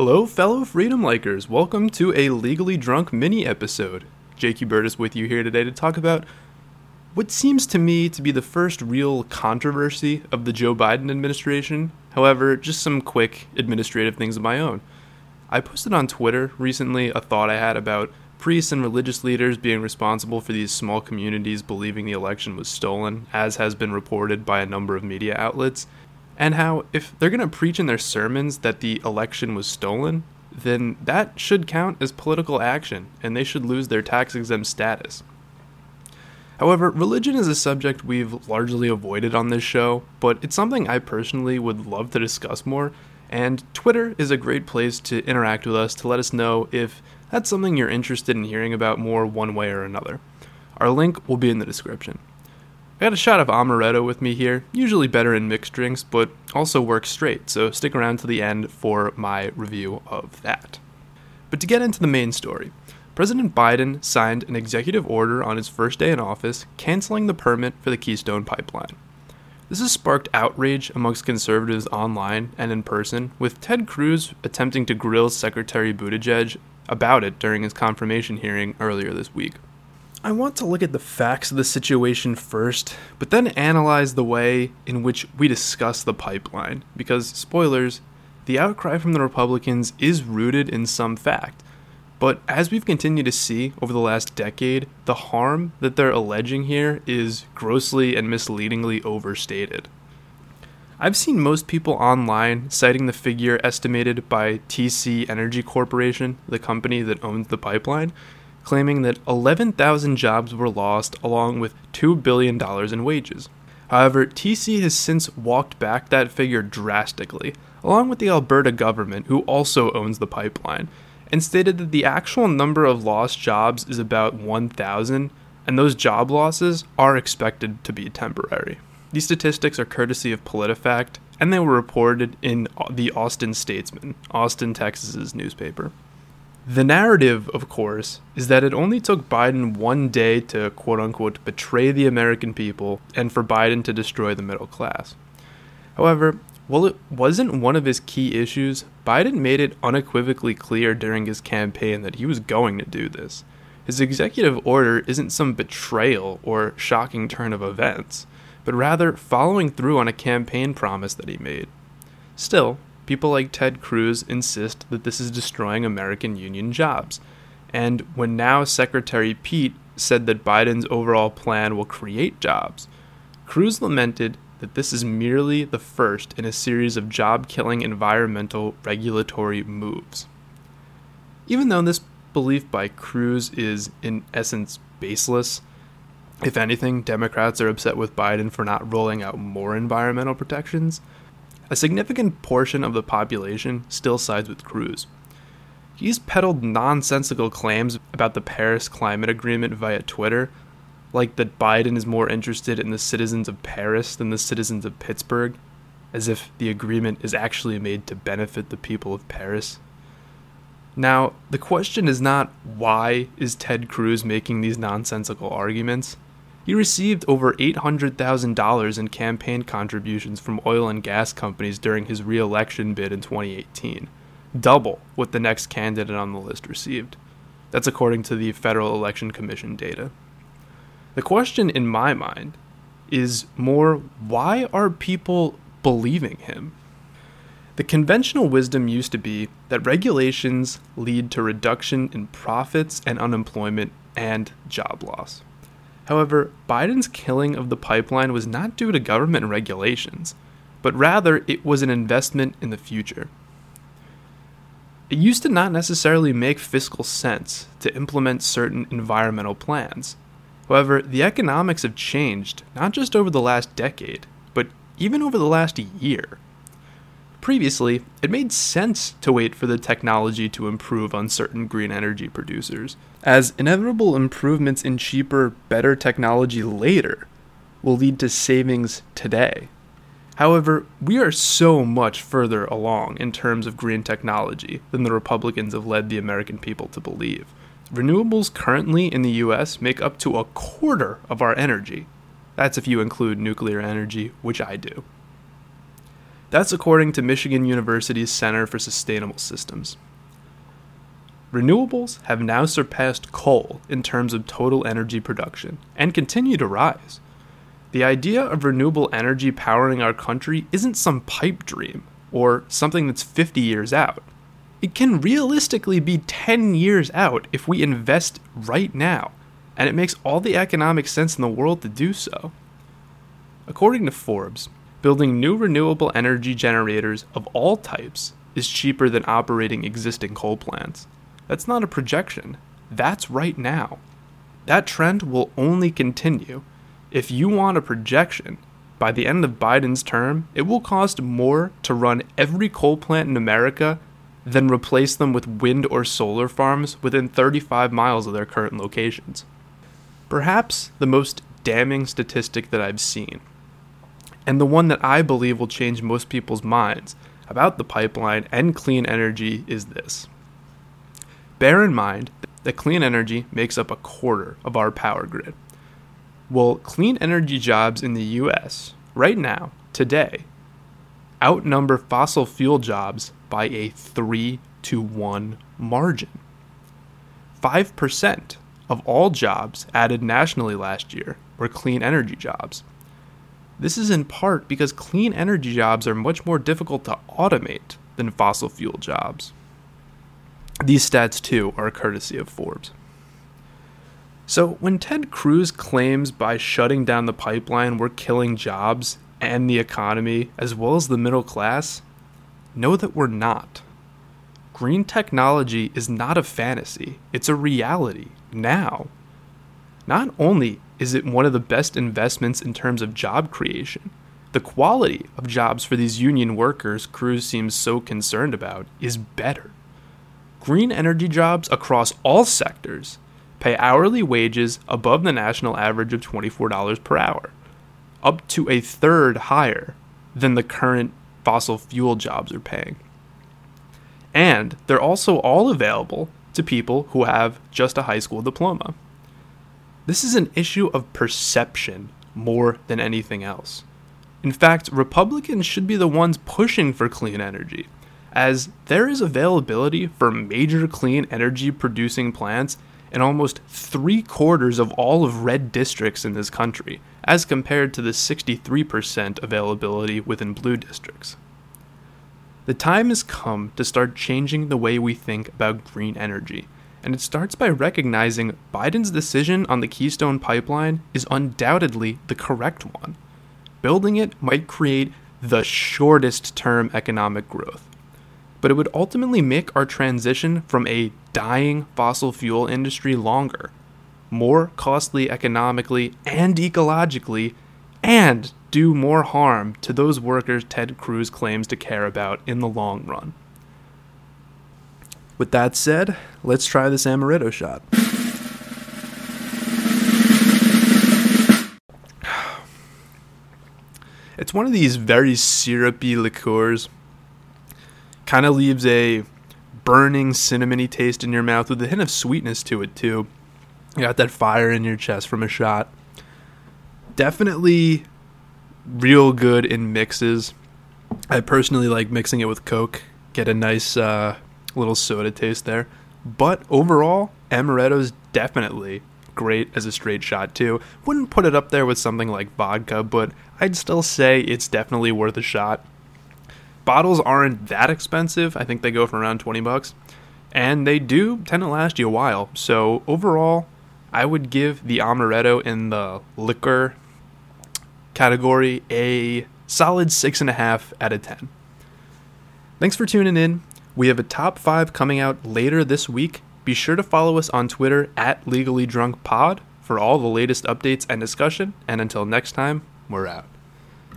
Hello, fellow freedom likers. Welcome to a legally drunk mini episode. Jakey Bird is with you here today to talk about what seems to me to be the first real controversy of the Joe Biden administration. However, just some quick administrative things of my own. I posted on Twitter recently a thought I had about priests and religious leaders being responsible for these small communities believing the election was stolen, as has been reported by a number of media outlets and how if they're going to preach in their sermons that the election was stolen, then that should count as political action and they should lose their tax exempt status. However, religion is a subject we've largely avoided on this show, but it's something I personally would love to discuss more, and Twitter is a great place to interact with us to let us know if that's something you're interested in hearing about more one way or another. Our link will be in the description. I got a shot of amaretto with me here, usually better in mixed drinks, but also works straight, so stick around to the end for my review of that. But to get into the main story, President Biden signed an executive order on his first day in office canceling the permit for the Keystone Pipeline. This has sparked outrage amongst conservatives online and in person, with Ted Cruz attempting to grill Secretary Buttigieg about it during his confirmation hearing earlier this week. I want to look at the facts of the situation first, but then analyze the way in which we discuss the pipeline. Because, spoilers, the outcry from the Republicans is rooted in some fact. But as we've continued to see over the last decade, the harm that they're alleging here is grossly and misleadingly overstated. I've seen most people online citing the figure estimated by TC Energy Corporation, the company that owns the pipeline, claiming that 11,000 jobs were lost along with $2 billion in wages. However, TC has since walked back that figure drastically, along with the Alberta government, who also owns the pipeline, and stated that the actual number of lost jobs is about 1,000, and those job losses are expected to be temporary. These statistics are courtesy of PolitiFact, and they were reported in the Austin Statesman, Austin, Texas's newspaper. The narrative, of course, is that it only took Biden one day to quote unquote betray the American people and for Biden to destroy the middle class. However, while it wasn't one of his key issues, Biden made it unequivocally clear during his campaign that he was going to do this. His executive order isn't some betrayal or shocking turn of events, but rather following through on a campaign promise that he made. Still, people like Ted Cruz insist that this is destroying American union jobs. And when now Secretary Pete said that Biden's overall plan will create jobs, Cruz lamented that this is merely the first in a series of job killing environmental regulatory moves. Even though this belief by Cruz is, in essence, baseless, if anything, Democrats are upset with Biden for not rolling out more environmental protections. A significant portion of the population still sides with Cruz. He's peddled nonsensical claims about the Paris Climate Agreement via Twitter, like that Biden is more interested in the citizens of Paris than the citizens of Pittsburgh, as if the agreement is actually made to benefit the people of Paris. Now, the question is not why is Ted Cruz making these nonsensical arguments? He received over $800,000 in campaign contributions from oil and gas companies during his re election bid in 2018, double what the next candidate on the list received. That's according to the Federal Election Commission data. The question in my mind is more why are people believing him? The conventional wisdom used to be that regulations lead to reduction in profits and unemployment and job loss. However, Biden's killing of the pipeline was not due to government regulations, but rather it was an investment in the future. It used to not necessarily make fiscal sense to implement certain environmental plans. However, the economics have changed not just over the last decade, but even over the last year. Previously, it made sense to wait for the technology to improve on certain green energy producers, as inevitable improvements in cheaper, better technology later will lead to savings today. However, we are so much further along in terms of green technology than the Republicans have led the American people to believe. Renewables currently in the US make up to a quarter of our energy. That's if you include nuclear energy, which I do. That's according to Michigan University's Center for Sustainable Systems. Renewables have now surpassed coal in terms of total energy production and continue to rise. The idea of renewable energy powering our country isn't some pipe dream or something that's 50 years out. It can realistically be 10 years out if we invest right now, and it makes all the economic sense in the world to do so. According to Forbes, building new renewable energy generators of all types is cheaper than operating existing coal plants. That's not a projection, that's right now. That trend will only continue. If you want a projection, by the end of Biden's term, it will cost more to run every coal plant in America than replace them with wind or solar farms within 35 miles of their current locations. Perhaps the most damning statistic that I've seen, and the one that I believe will change most people's minds about the pipeline and clean energy, is this. Bear in mind that clean energy makes up a quarter of our power grid. Well, clean energy jobs in the US, right now, today, outnumber fossil fuel jobs by a 3 to 1 margin. 5% of all jobs added nationally last year were clean energy jobs. This is in part because clean energy jobs are much more difficult to automate than fossil fuel jobs. These stats, too, are courtesy of Forbes. So, when Ted Cruz claims by shutting down the pipeline we're killing jobs and the economy, as well as the middle class, know that we're not. Green technology is not a fantasy, it's a reality now. Not only is it one of the best investments in terms of job creation, the quality of jobs for these union workers Cruz seems so concerned about is better. Green energy jobs across all sectors pay hourly wages above the national average of $24 per hour, up to a third higher than the current fossil fuel jobs are paying. And they're also all available to people who have just a high school diploma. This is an issue of perception more than anything else. In fact, Republicans should be the ones pushing for clean energy as there is availability for major clean energy producing plants in almost three quarters of all of red districts in this country, as compared to the 63% availability within blue districts. The time has come to start changing the way we think about green energy, and it starts by recognizing Biden's decision on the Keystone Pipeline is undoubtedly the correct one. Building it might create the shortest term economic growth, but it would ultimately make our transition from a dying fossil fuel industry longer, more costly economically and ecologically, and do more harm to those workers Ted Cruz claims to care about in the long run. With that said, let's try this amaretto shot. It's one of these very syrupy liqueurs kind of leaves a burning cinnamony taste in your mouth with a hint of sweetness to it too. You got that fire in your chest from a shot. Definitely real good in mixes. I personally like mixing it with Coke, get a nice uh, little soda taste there. But overall, amaretto's definitely great as a straight shot too. Wouldn't put it up there with something like vodka, but I'd still say it's definitely worth a shot bottles aren't that expensive. I think they go for around 20 bucks. And they do tend to last you a while. So overall, I would give the amaretto in the liquor category a solid 6.5 out of 10. Thanks for tuning in. We have a top 5 coming out later this week. Be sure to follow us on Twitter at Legally Drunk Pod for all the latest updates and discussion. And until next time, we're out.